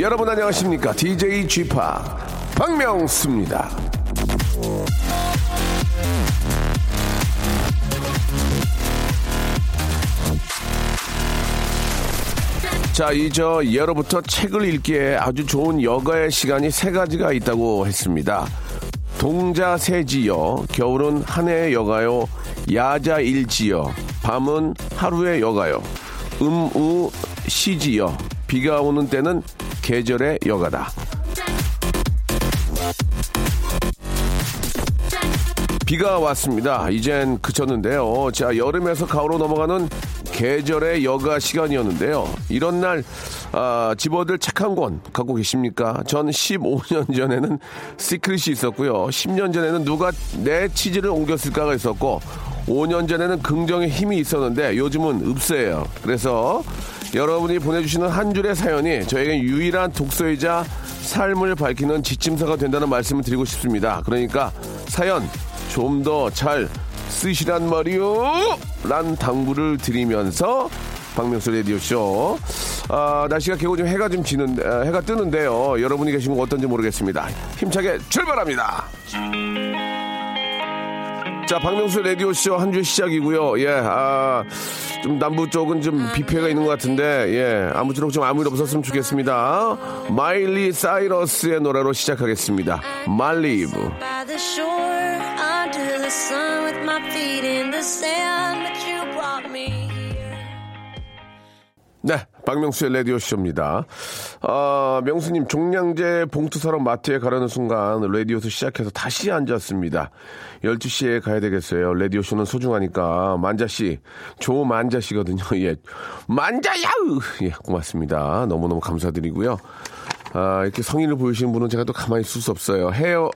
여러분 안녕하십니까? DJ g p 박명수입니다. 자, 이 저 예로부터 책을 읽기에 아주 좋은 여가의 시간이 세 가지가 있다고 했습니다. 동자세지여, 겨울은 한 해의 여가요, 야자일지여, 밤은 하루의 여가요, 음우 시지여, 비가 오는 때는 계절의 여가다. 비가 왔습니다. 이젠 그쳤는데요. 자, 여름에서 가을로 넘어가는 계절의 여가 시간이었는데요. 이런 날, 아, 집어들 책 한 권 갖고 계십니까? 전 15년 전에는 시크릿이 있었고요. 10년 전에는 누가 내 치즈를 옮겼을까가 있었고, 5년 전에는 긍정의 힘이 있었는데 요즘은 없어요. 그래서 여러분이 보내주시는 한 줄의 사연이 저에게 유일한 독서이자 삶을 밝히는 지침서가 된다는 말씀을 드리고 싶습니다. 그러니까 사연 좀 더 잘 쓰시란 말이요. 란 당부를 드리면서 박명수 라디오쇼. 아, 날씨가 개고 좀 해가 좀 지는, 아, 해가 뜨는데요. 여러분이 계시면 어떤지 모르겠습니다. 힘차게 출발합니다. 자, 박명수 라디오쇼 한 주 시작이고요. 예, 아, 좀 남부 쪽은 좀비 피해가 있는 것 같은데, 예, 아무쪼록 좀 아무 일 없었으면 좋겠습니다. 마일리 사이러스의 노래로 시작하겠습니다. 말리브. by the shore under the sun with my feet in the sand but you 박명수의 라디오쇼입니다. 아, 명수님, 종량제 봉투 사러 마트에 가려는 순간 라디오에서 시작해서 다시 앉았습니다. 12시에 가야 되겠어요. 라디오쇼는 소중하니까. 만자씨, 조만자씨거든요. 예. 만자야우! 예, 고맙습니다. 너무너무 감사드리고요. 아, 이렇게 성의를 보이시는 분은 제가 또 가만히 있을 수 없어요. 헤어,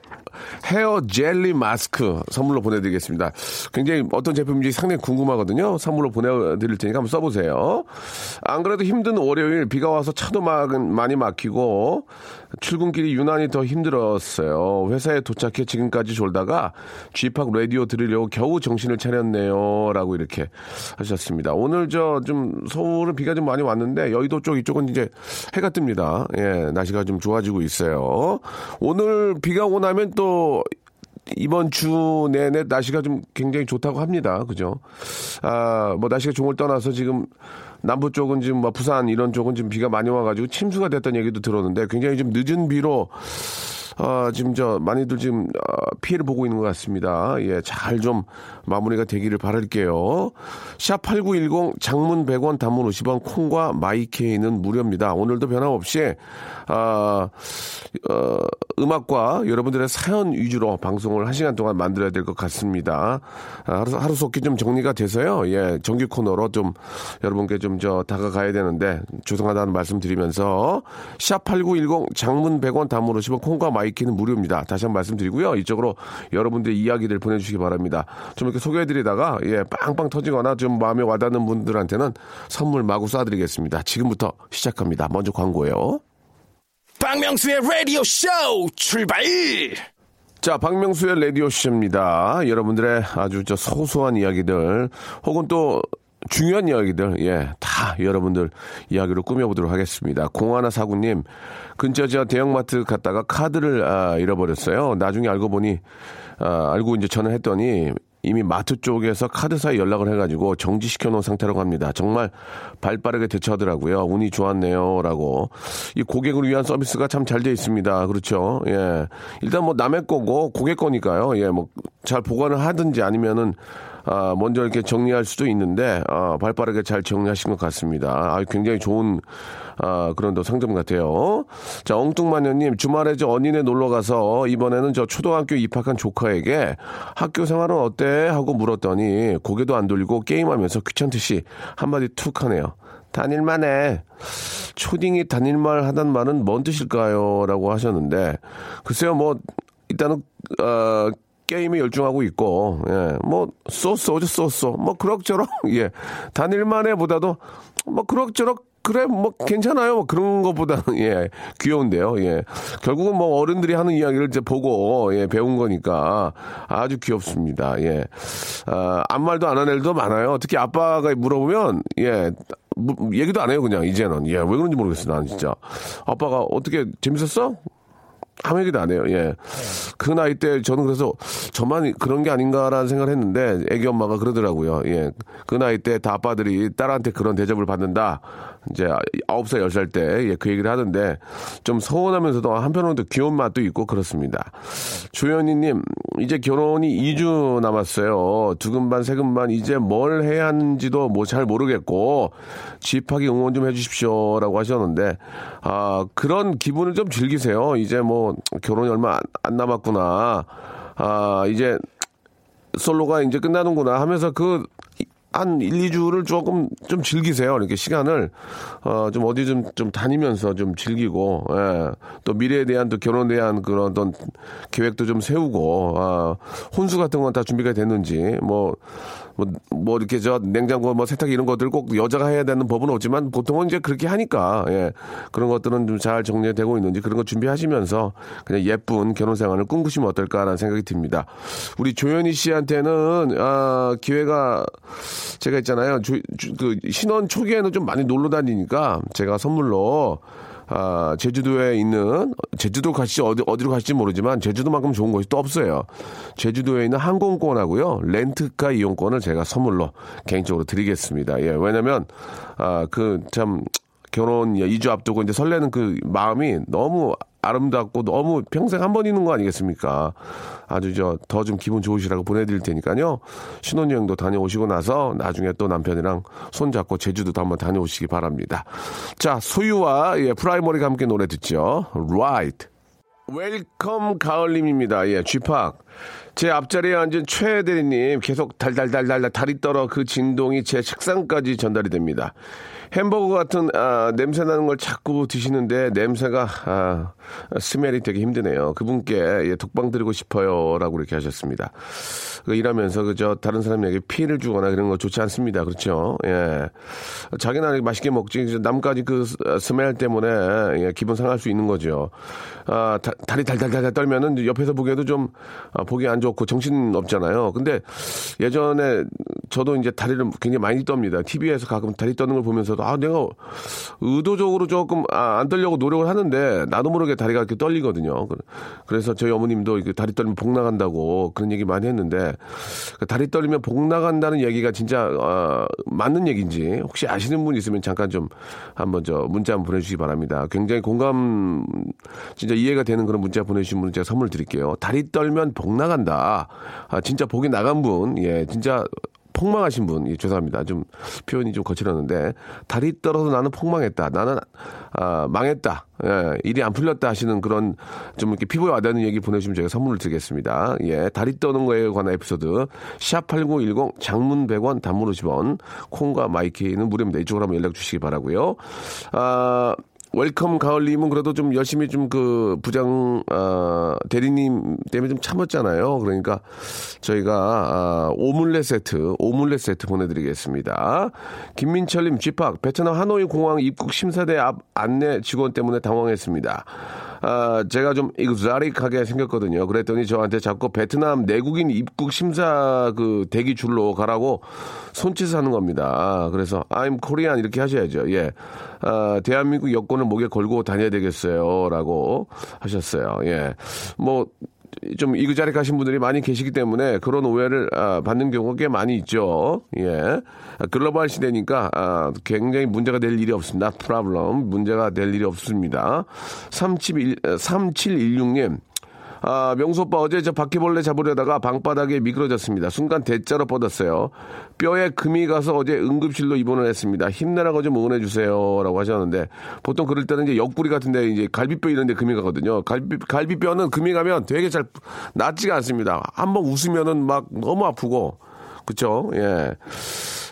헤어 젤리 마스크 선물로 보내드리겠습니다. 굉장히 어떤 제품인지 상당히 궁금하거든요. 선물로 보내드릴 테니까 한번 써보세요. 안 그래도 힘든 월요일 비가 와서 차도 막, 많이 막히고 출근길이 유난히 더 힘들었어요. 회사에 도착해 지금까지 졸다가 쥐팍 라디오 들으려고 겨우 정신을 차렸네요. 라고 이렇게 하셨습니다. 오늘 저 좀 서울은 비가 좀 많이 왔는데 여의도 쪽 이쪽은 이제 해가 뜹니다. 예, 날씨가 좀 좋아지고 있어요. 오늘 비가 오고 나면 또 이번 주 내내 날씨가 좀 굉장히 좋다고 합니다. 그죠? 아, 뭐 날씨가 걸 떠나서 지금 남부 쪽은 지금 뭐 부산 이런 쪽은 지금 비가 많이 와가지고 침수가 됐다는 얘기도 들었는데 굉장히 좀 늦은 비로 어, 지금 저 많이들 지금 어, 피해를 보고 있는 것 같습니다. 예, 잘 좀 마무리가 되기를 바랄게요. 샵 8910 장문 100원 단문 50원 콩과 마이케이는 무료입니다. 오늘도 변함없이 아, 어, 음악과 여러분들의 사연 위주로 방송을 한 시간 동안 만들어야 될 것 같습니다. 아, 하루, 하루속히 좀 정리가 돼서요. 예, 정규 코너로 좀 여러분께 좀 저 다가가야 되는데 죄송하다는 말씀 드리면서 샵8910 장문 100원 단문 50원 콩과 마이케이는 무료입니다. 다시 한 번 말씀드리고요. 이쪽으로 여러분들 이야기들 보내주시기 바랍니다. 좀 이렇게 소개해드리다가 예, 빵빵 터지거나 좀 마음에 와닿는 분들한테는 선물 마구 쏴드리겠습니다. 지금부터 시작합니다. 먼저 광고예요. 박명수의 라디오쇼 출발. 자, 박명수의 라디오 쇼입니다. 여러분들의 아주 저 소소한 이야기들, 혹은 또 중요한 이야기들, 예, 다 여러분들 이야기로 꾸며보도록 하겠습니다. 공하나 사구님, 근처 저 대형마트 갔다가 카드를 아, 잃어버렸어요. 나중에 알고 보니, 아, 알고 이제 전화했더니, 이미 마트 쪽에서 카드사에 연락을 해가지고 정지시켜 놓은 상태라고 합니다. 정말 발 빠르게 대처하더라고요. 운이 좋았네요. 라고. 이 고객을 위한 서비스가 참 잘 돼 있습니다. 그렇죠. 예. 일단 뭐 남의 거고 고객 거니까요. 예. 뭐 잘 보관을 하든지 아니면은 아, 먼저 이렇게 정리할 수도 있는데, 아, 발 빠르게 잘 정리하신 것 같습니다. 아, 굉장히 좋은, 아, 그런 또 상점 같아요. 자, 엉뚱마녀님, 주말에 저 언니네 놀러 가서 이번에는 저 초등학교 입학한 조카에게 학교 생활은 어때? 하고 물었더니 고개도 안 돌리고 게임하면서 귀찮듯이 한마디 툭 하네요. 다닐만 해. 초딩이 다닐만 하단 말은 뭔 뜻일까요? 라고 하셨는데, 글쎄요, 뭐, 일단은, 어, 게임에 열중하고 있고, 예, 뭐, 쏘쏘죠, 쏘쏘. 뭐, 그럭저럭, 예. 단일만에 보다도, 뭐, 그럭저럭 그래 뭐 괜찮아요. 뭐 그런 것보다는 예 귀여운데요. 예 결국은 뭐 어른들이 하는 이야기를 이제 보고 예 배운 거니까 아주 귀엽습니다. 예 아, 아무 말도 안 하는 애들도 많아요. 특히 아빠가 물어보면 예 뭐, 얘기도 안 해요 그냥 이제는 예 왜 그런지 모르겠어 나는 진짜 아빠가 어떻게 재밌었어? 아무 얘기도 안 해요. 예. 그 나이 때 저는 그래서 저만 그런 게 아닌가라는 생각을 했는데 애기 엄마가 그러더라고요. 예. 그 나이 때 다 아빠들이 딸한테 그런 대접을 받는다. 이제 아홉 살, 열 살 때, 예, 그 얘기를 하는데, 좀 서운하면서도 한편으로는 또 귀여운 맛도 있고 그렇습니다. 조현희님, 이제 결혼이 2주 남았어요. 두근반, 세근반, 이제 뭘 해야 하는지도 뭐 잘 모르겠고, 집하기 응원 좀 해주십시오. 라고 하셨는데, 아, 그런 기분을 좀 즐기세요. 이제 뭐, 결혼이 얼마 안, 안 남았구나. 아, 이제, 솔로가 이제 끝나는구나 하면서 그, 한 1, 2주를 조금 좀 즐기세요. 이렇게 시간을, 어, 좀 어디 좀, 좀 다니면서 좀 즐기고, 예. 또 미래에 대한 또 결혼에 대한 그런 어떤 계획도 좀 세우고, 아, 혼수 같은 건 다 준비가 됐는지, 뭐, 뭐, 뭐 이렇게 저 냉장고 뭐 세탁기 이런 것들 꼭 여자가 해야 되는 법은 없지만 보통은 이제 그렇게 하니까, 예. 그런 것들은 좀 잘 정리되고 있는지 그런 거 준비하시면서 그냥 예쁜 결혼 생활을 꿈꾸시면 어떨까라는 생각이 듭니다. 우리 조현희 씨한테는, 아, 기회가 제가 있잖아요. 조- 조- 그 신혼 초기에는 좀 많이 놀러 다니니까 제가 선물로 아, 제주도에 있는 제주도 가시 어디 어디로 가실지 모르지만 제주도만큼 좋은 곳이 또 없어요. 제주도에 있는 항공권하고요 렌트카 이용권을 제가 선물로 개인적으로 드리겠습니다. 예, 왜냐면 아, 그 참 결혼 2주 앞두고 이제 설레는 그 마음이 너무 아름답고 너무 평생 한 번 있는 거 아니겠습니까? 아주 저 더 좀 기분 좋으시라고 보내드릴 테니까요. 신혼여행도 다녀오시고 나서 나중에 또 남편이랑 손잡고 제주도도 한번 다녀오시기 바랍니다. 자, 소유와 예, 프라이머리가 함께 노래 듣죠. Right. 웰컴 가을님입니다. 예, G-Park. 제 앞자리에 앉은 최 대리님 계속 달달달달 다리 떨어 그 진동이 제 책상까지 전달이 됩니다. 햄버거 같은 아, 냄새 나는 걸 자꾸 드시는데 냄새가 아, smell이 되게 힘드네요. 그분께 예, 독박 드리고 싶어요라고 이렇게 하셨습니다. 그 일하면서 그저 다른 사람에게 피해를 주거나 그런 거 좋지 않습니다. 그렇죠? 예. 자기는 맛있게 먹지 남까지 그 스- 스멜 때문에 예, 기분 상할 수 있는 거죠. 아, 다, 다리 달달달달 떨면은 옆에서 보기에도 좀 아, 보기 안 좋고 정신 없잖아요. 근데 예전에 저도 이제 다리를 굉장히 많이 떱니다. TV에서 가끔 다리 떠는 걸 보면서 도 아 내가 의도적으로 조금 아, 안 떨려고 노력을 하는데 나도 모르게 다리가 이렇게 떨리거든요. 그- 그래서 저희 어머님도 다리 떨면 복 나간다고 그런 얘기 많이 했는데 그 다리 떨리면 복 나간다는 얘기가 진짜 아, 맞는 얘기인지 혹시 아시는 분 있으면 잠깐 좀 한번 저 문자 한번 보내주시기 바랍니다. 굉장히 공감 진짜 이해가 되는 그런 문자 보내주신 분은 제가 선물 드릴게요. 다리 떨면 복 나간다. 아, 진짜 복이 나간 분, 예, 진짜 폭망하신 분, 예, 죄송합니다. 좀 표현이 좀 거칠었는데 다리 떨어서 나는 폭망했다. 나는 아, 망했다. 예, 일이 안 풀렸다 하시는 그런 좀 이렇게 피부에 와닿는 얘기 보내주시면 제가 선물을 드리겠습니다. 예, 다리 떠는 거에 관한 에피소드 샵8910 장문 100원 단문 50원 콩과 마이케이는 무료입니다. 이쪽으로 한번 연락 주시기 바라고요. 아, 웰컴 가을님은 그래도 좀 열심히 좀 그 부장 아, 대리님 때문에 좀 참았잖아요. 그러니까 저희가 아, 오믈렛 세트 오믈렛 세트 보내드리겠습니다. 김민철님 집합 베트남 하노이 공항 입국 심사대 앞 안내 직원 때문에 당황했습니다. 아, 제가 좀 익사릭하게 생겼거든요. 그랬더니 저한테 자꾸 베트남 내국인 입국 심사 그 대기 줄로 가라고 손짓을 하는 겁니다. 그래서 I'm Korean 이렇게 하셔야죠. 예. 아, 대한민국 여권을 목에 걸고 다녀야 되겠어요. 라고 하셨어요. 예. 뭐, 좀 이그자릭하신 분들이 많이 계시기 때문에 그런 오해를 아, 받는 경우가 꽤 많이 있죠. 예. 아, 글로벌 시대니까 아, 굉장히 문제가 될 일이 없습니다. 프라블럼 문제가 될 일이 없습니다. 37, 3716님 아, 명수 오빠 어제 저 바퀴벌레 잡으려다가 방바닥에 미끄러졌습니다. 순간 대자로 뻗었어요. 뼈에 금이 가서 어제 응급실로 입원을 했습니다. 힘내라고 좀 응원해 주세요. 라고 하셨는데 보통 그럴 때는 이제 옆구리 같은데 이제 갈비뼈 이런 데 금이 가거든요. 갈비, 갈비뼈는 금이 가면 되게 잘 낫지가 않습니다. 한번 웃으면은 막 너무 아프고 그쵸? 예.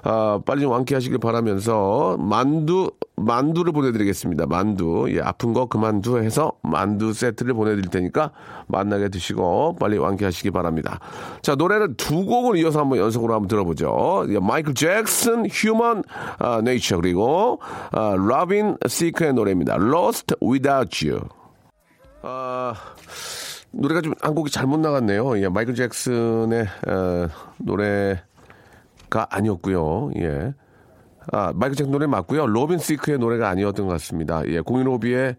아, 빨리 좀 완쾌하시길 바라면서 만두 만두를 보내드리겠습니다. 만두 예 아픈 거 그만두 해서 만두 세트를 보내드릴 테니까 만나게 드시고 빨리 완쾌하시기 바랍니다. 자 노래는 두 곡을 이어서 한번 연속으로 한번 들어보죠. 예, 마이클 잭슨 휴먼 아, 네이처 그리고 아, 라빈 시크의 노래입니다. Lost Without You. 아, 노래가 좀 한 곡이 잘못 나갔네요. 예, 마이클 잭슨의 어, 노래가 아니었고요. 예. 아, 마이클 잭슨 노래 맞고요. 로빈 시크의 노래가 아니었던 것 같습니다. 예, 공일오비의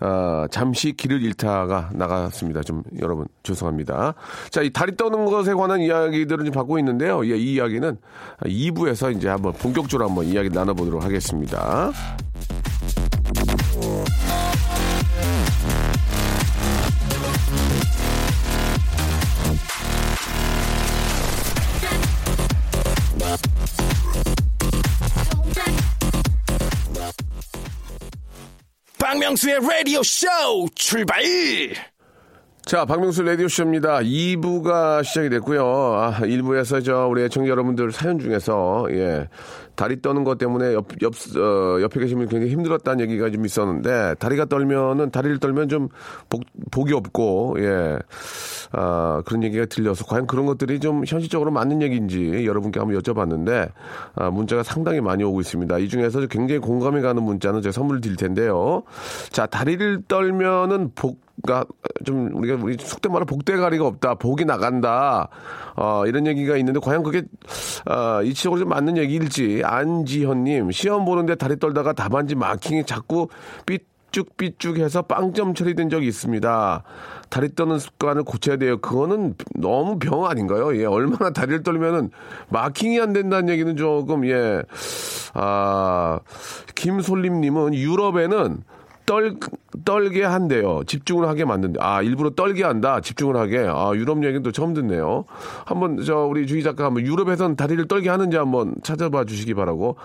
어, 잠시 길을 잃다가 나갔습니다. 좀 여러분 죄송합니다. 자, 이 다리 떠는 것에 관한 이야기들을 좀 받고 있는데요. 예, 이 이야기는 2부에서 이제 한번 본격적으로 한번 이야기 나눠보도록 하겠습니다. 박명수의 라디오 쇼 출발! 자, 박명수 라디오쇼입니다. 2부가 시작이 됐고요. 아, 1부에서 저 우리 애청자 여러분들 사연 중에서, 예, 다리 떠는 것 때문에 옆, 옆, 어, 옆에 계신 분이 굉장히 힘들었다는 얘기가 좀 있었는데, 다리가 떨면은, 다리를 떨면 좀 복, 복이 없고, 예, 아, 그런 얘기가 들려서 과연 그런 것들이 좀 현실적으로 맞는 얘기인지 여러분께 한번 여쭤봤는데, 아, 문자가 상당히 많이 오고 있습니다. 이 중에서 굉장히 공감이 가는 문자는 제가 선물을 드릴 텐데요. 자, 다리를 떨면은 복, 그러니까 좀 우리가 우리 속된 말로 복대가리가 없다, 복이 나간다, 어, 이런 얘기가 있는데 과연 그게 어, 이치적으로 좀 맞는 얘기일지 안지현님 시험 보는데 다리 떨다가 답안지 마킹이 자꾸 삐쭉삐쭉해서 빵점 처리된 적이 있습니다. 다리 떠는 습관을 고쳐야 돼요. 그거는 너무 병 아닌가요? 예, 얼마나 다리를 떨면은 마킹이 안 된다는 얘기는 조금 예, 아 김솔림님은 유럽에는 떨, 떨게 한대요. 집중을 하게 만든대. 아, 일부러 떨게 한다. 집중을 하게. 아, 유럽 얘기는 또 처음 듣네요. 한번, 저, 우리 주희 작가 한번 유럽에선 다리를 떨게 하는지 한번 찾아봐 주시기 바라고.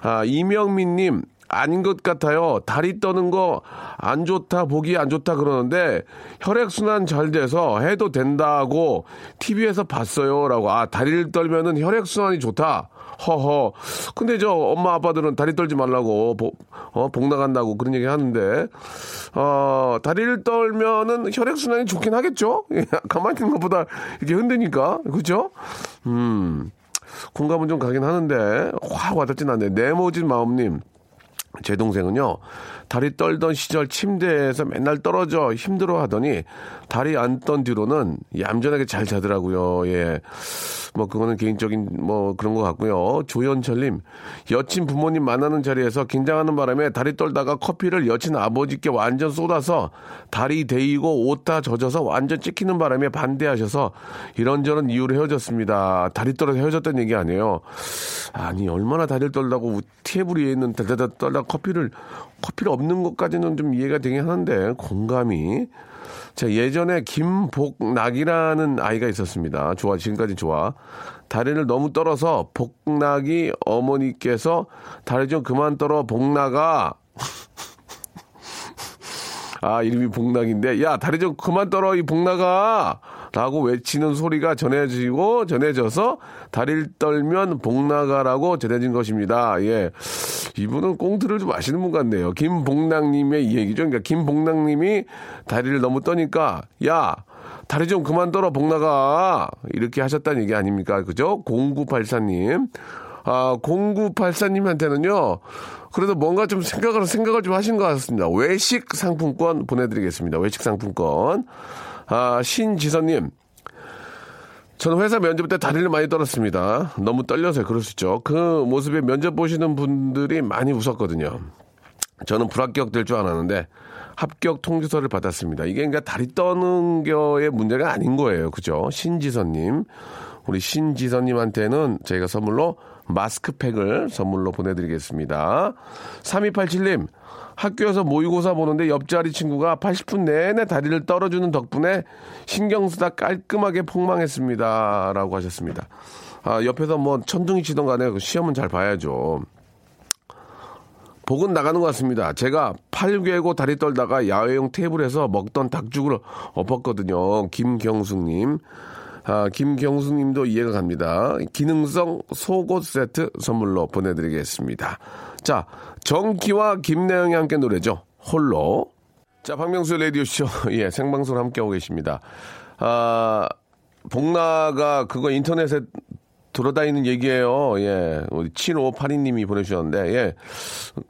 아, 이명민님, 아닌 것 같아요. 다리 떠는 거 안 좋다, 보기 안 좋다 그러는데 혈액순환 잘 돼서 해도 된다고 TV에서 봤어요. 라고. 아, 다리를 떨면은 혈액순환이 좋다. 허허. 근데 저 엄마 아빠들은 다리 떨지 말라고 복, 어, 복 나간다고 그런 얘기 하는데 어, 다리를 떨면은 혈액 순환이 좋긴 하겠죠. 예, 가만히 있는 것보다 이렇게 흔드니까 그렇죠? 음. 공감은 좀 가긴 하는데 확 와닿진 않네. 네모진 마음님. 제 동생은요, 다리 떨던 시절 침대에서 맨날 떨어져 힘들어 하더니, 다리 안 떤 뒤로는 얌전하게 잘 자더라고요. 예. 뭐, 그거는 개인적인 뭐 그런 것 같고요. 조현철님, 여친 부모님 만나는 자리에서 긴장하는 바람에 다리 떨다가 커피를 여친 아버지께 완전 쏟아서 다리 데이고 옷 다 젖어서 완전 찍히는 바람에 반대하셔서 이런저런 이유로 헤어졌습니다. 다리 떨어서 헤어졌다는 얘기 아니에요. 아니, 얼마나 다리를 떨다고 위에 있는 다다다 떨다 커피를, 커피를 없는 것까지는 좀 이해가 되긴 하는데, 공감이. 자, 예전에 김복락이라는 아이가 있었습니다. 좋아, 지금까지 좋아. 다리를 너무 떨어서 복락이 어머니께서 다리 좀 그만 떨어 복락아. 아, 이름이 복락인데, 야, 다리 좀 그만 떨어, 이 복락아! 라고 외치는 소리가 전해지고, 전해져서, 다리를 떨면 복락아라고 전해진 것입니다. 예. 이분은 꽁트를 좀 아시는 분 같네요. 김복락님의 이 얘기죠. 그러니까 김복락님이 다리를 너무 떠니까, 야, 다리 좀 그만 떨어, 복락아! 이렇게 하셨다는 얘기 아닙니까? 그죠? 0984님. 아, 0984님한테는요, 그래도 뭔가 좀 생각을, 생각을 좀 하신 것 같습니다. 외식 상품권 보내드리겠습니다. 외식 상품권. 아, 신지선님. 저는 회사 면접 때 다리를 많이 떨었습니다. 너무 떨려서 그럴 수 있죠. 그 모습에 면접 보시는 분들이 많이 웃었거든요. 저는 불합격 될 줄 알았는데 합격 통지서를 받았습니다. 이게 그러니까 다리 떠는 거의 문제가 아닌 거예요. 그죠? 신지선님. 우리 신지선님한테는 저희가 선물로 마스크팩을 선물로 보내드리겠습니다. 3287님, 학교에서 모의고사 보는데 옆자리 친구가 80분 내내 다리를 떨어주는 덕분에 신경 쓰다 깔끔하게 폭망했습니다. 라고 하셨습니다. 아, 옆에서 뭐 천둥이 치던 간에 그 시험은 잘 봐야죠. 복은 나가는 것 같습니다. 제가 팔 괴고 다리 떨다가 야외용 테이블에서 먹던 닭죽을 엎었거든요. 김경숙님. 아, 김경수 님도 이해가 갑니다. 기능성 속옷 세트 선물로 보내드리겠습니다. 자, 정기와 김나영이 함께 노래죠. 홀로. 자, 박명수 라디오쇼. 예, 생방송 함께하고 계십니다. 아, 복나가 그거 인터넷에 돌아다니는 얘기예요. 예. 우리 7582님이 보내주셨는데, 예.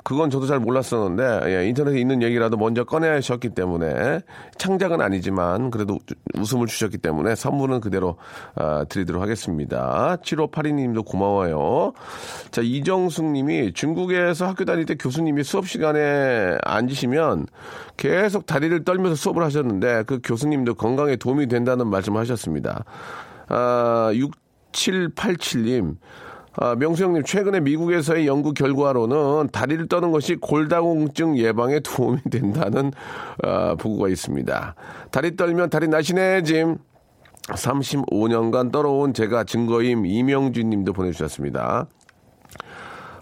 그건 저도 잘 몰랐었는데, 예. 인터넷에 있는 얘기라도 먼저 꺼내셨기 때문에, 창작은 아니지만, 그래도 웃음을 주셨기 때문에, 선물은 그대로, 아, 드리도록 하겠습니다. 7582님도 고마워요. 자, 이정숙 님이 중국에서 학교 다닐 때 교수님이 수업 시간에 앉으시면 계속 다리를 떨면서 수업을 하셨는데, 그 교수님도 건강에 도움이 된다는 말씀을 하셨습니다. 아, 6787님. 아, 명수 형님, 최근에 미국에서의 연구 결과로는 다리를 떠는 것이 골다공증 예방에 도움이 된다는, 아, 보고가 있습니다. 다리 떨면 다리 나시네짐. 35년간 떨어온 제가 증거임 이명준 님도 보내주셨습니다.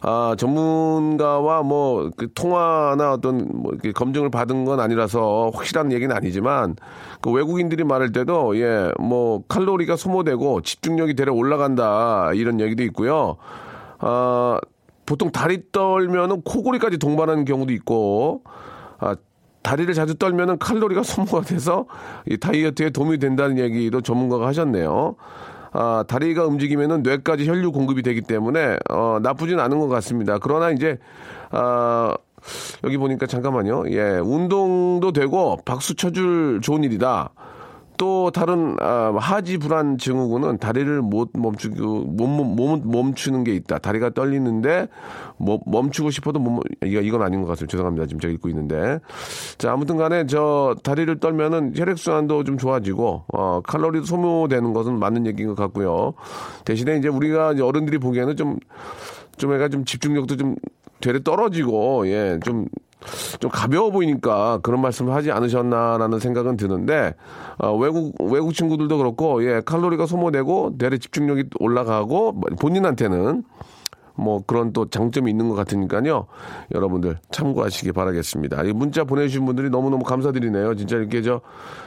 아, 전문가와 뭐, 그 통화나 어떤, 뭐, 검증을 받은 건 아니라서 확실한 얘기는 아니지만, 그 외국인들이 말할 때도, 예, 뭐, 칼로리가 소모되고 집중력이 되려 올라간다, 이런 얘기도 있고요. 아, 보통 다리 떨면은 코골이까지 동반하는 경우도 있고, 아, 다리를 자주 떨면은 칼로리가 소모가 돼서 이 다이어트에 도움이 된다는 얘기도 전문가가 하셨네요. 아, 다리가 움직이면은 뇌까지 혈류 공급이 되기 때문에 어, 나쁘진 않은 것 같습니다. 그러나 이제 아, 여기 보니까 잠깐만요. 예, 운동도 되고 박수 쳐줄 좋은 일이다. 또 다른 아, 하지 불안 증후군은 다리를 못 멈추고 못, 못, 멈추는 게 있다. 다리가 떨리는데 뭐, 멈추고 싶어도 못, 이건 아닌 것 같아요. 죄송합니다. 지금 제가 읽고 있는데 자 아무튼간에 저 다리를 떨면은 혈액 순환도 좀 좋아지고 어, 칼로리도 소모되는 것은 맞는 얘기인 것 같고요. 대신에 이제 우리가 이제 어른들이 보기에는 좀좀 애가 좀 집중력도 좀 되레 떨어지고 예좀 좀 가벼워 보이니까 그런 말씀을 하지 않으셨나라는 생각은 드는데 어, 외국 외국 친구들도 그렇고 예 칼로리가 소모되고 대래 집중력이 올라가고 본인한테는 뭐 그런 또 장점이 있는 것 같으니까요. 여러분들 참고하시기 바라겠습니다. 이 문자 보내주신 분들이 너무너무 감사드리네요. 진짜 이렇게 저,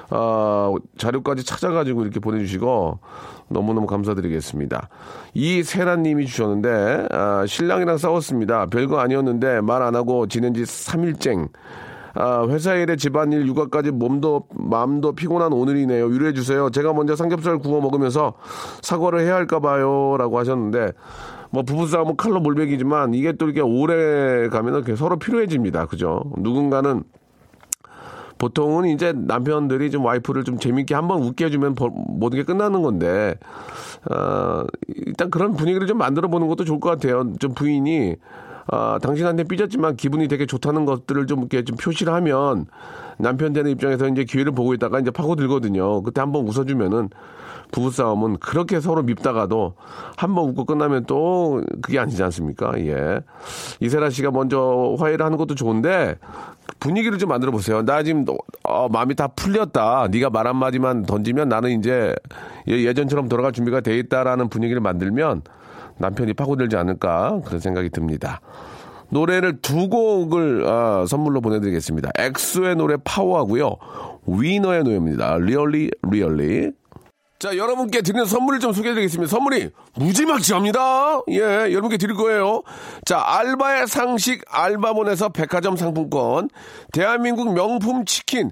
아, 자료까지 찾아가지고 이렇게 보내주시고 너무너무 감사드리겠습니다. 이세란 님이 주셨는데, 아, 신랑이랑 싸웠습니다. 별거 아니었는데 말 안 하고 지낸 지 3일째. 아, 회사 일에 집안일, 육아까지 몸도 마음도 피곤한 오늘이네요. 위로해 주세요. 제가 먼저 삼겹살 구워 먹으면서 사과를 해야 할까 봐요라고 하셨는데 뭐 부부싸움은 칼로 몰백이지만 이게 또 이렇게 오래 가면은 서로 필요해집니다. 그죠? 누군가는 보통은 이제 남편들이 좀 와이프를 좀 재밌게 한번 웃게 해주면 모든 게 끝나는 건데, 어, 일단 그런 분위기를 좀 만들어 보는 것도 좋을 것 같아요. 좀 부인이, 아, 당신한테 삐졌지만 기분이 되게 좋다는 것들을 좀 이렇게 좀 표시를 하면 남편 되는 입장에서 이제 기회를 보고 있다가 이제 파고들거든요. 그때 한번 웃어주면은 부부싸움은 그렇게 서로 밉다가도 한 번 웃고 끝나면 또 그게 아니지 않습니까? 예. 이세라 씨가 먼저 화해를 하는 것도 좋은데 분위기를 좀 만들어 보세요. 나 지금 어, 마음이 다 풀렸다. 네가 말 한마디만 던지면 나는 이제 예전처럼 돌아갈 준비가 돼 있다라는 분위기를 만들면 남편이 파고들지 않을까 그런 생각이 듭니다. 노래를 두 곡을 아, 선물로 보내드리겠습니다. 엑소의 노래 파워하고요. 위너의 노래입니다. Really Really. 자, 여러분께 드리는 선물을 좀 소개해드리겠습니다. 선물이 무지막지합니다. 예, 여러분께 드릴 거예요. 자, 알바의 상식 알바몬에서 백화점 상품권, 대한민국 명품 치킨,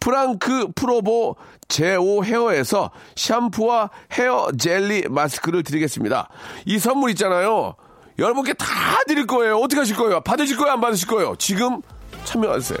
프랑크 프로보 제오 헤어에서 샴푸와 헤어 젤리 마스크를 드리겠습니다. 이 선물 있잖아요. 여러분께 다 드릴 거예요. 어떻게 하실 거예요? 받으실 거예요? 안 받으실 거예요? 지금 참여하세요.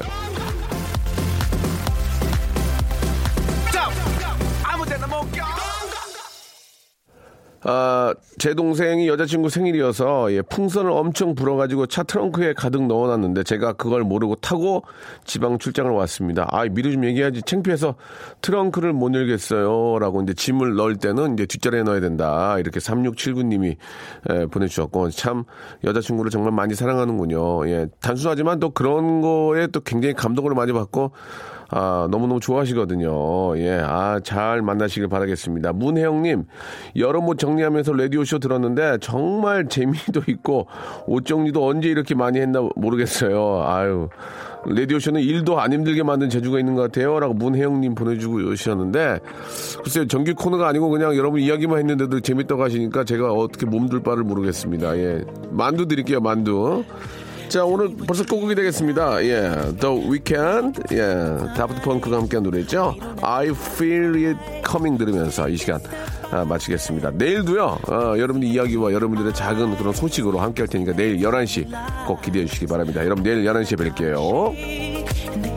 아, 제 동생이 여자친구 생일이어서 예, 풍선을 엄청 불어가지고 차 트렁크에 가득 넣어놨는데 제가 그걸 모르고 타고 지방 출장을 왔습니다. 아, 미리 좀 얘기하지. 창피해서 트렁크를 못 열겠어요. 라고 이제 짐을 넣을 때는 이제 뒷자리에 넣어야 된다. 이렇게 3679님이 예, 보내주셨고 참 여자친구를 정말 많이 사랑하는군요. 예, 단순하지만 또 그런 거에 또 굉장히 감동을 많이 받고 아, 너무너무 좋아하시거든요. 예, 아, 잘 만나시길 바라겠습니다. 문혜영님, 여러 옷 정리하면서 라디오 쇼 들었는데 정말 재미도 있고 옷 정리도 언제 이렇게 많이 했나 모르겠어요. 아유. 라디오쇼는 일도 안 힘들게 만든 재주가 있는 것 같아요. 라고 문혜영님 보내주고 오셨는데, 글쎄요, 정규 코너가 아니고 그냥 여러분 이야기만 했는데도 재밌다고 하시니까 제가 어떻게 몸둘 바를 모르겠습니다. 예. 만두 드릴게요, 만두. 자, 오늘 벌써 끝곡이 되겠습니다. 예. The Weeknd, 예. 다프트 펑크가 함께한 노래죠. I Feel It Coming 들으면서 이 시간 아, 마치겠습니다. 내일도요, 어, 여러분들 이야기와 여러분들의 작은 그런 소식으로 함께 할 테니까 내일 11시 꼭 기대해 주시기 바랍니다. 여러분 내일 11시에 뵐게요.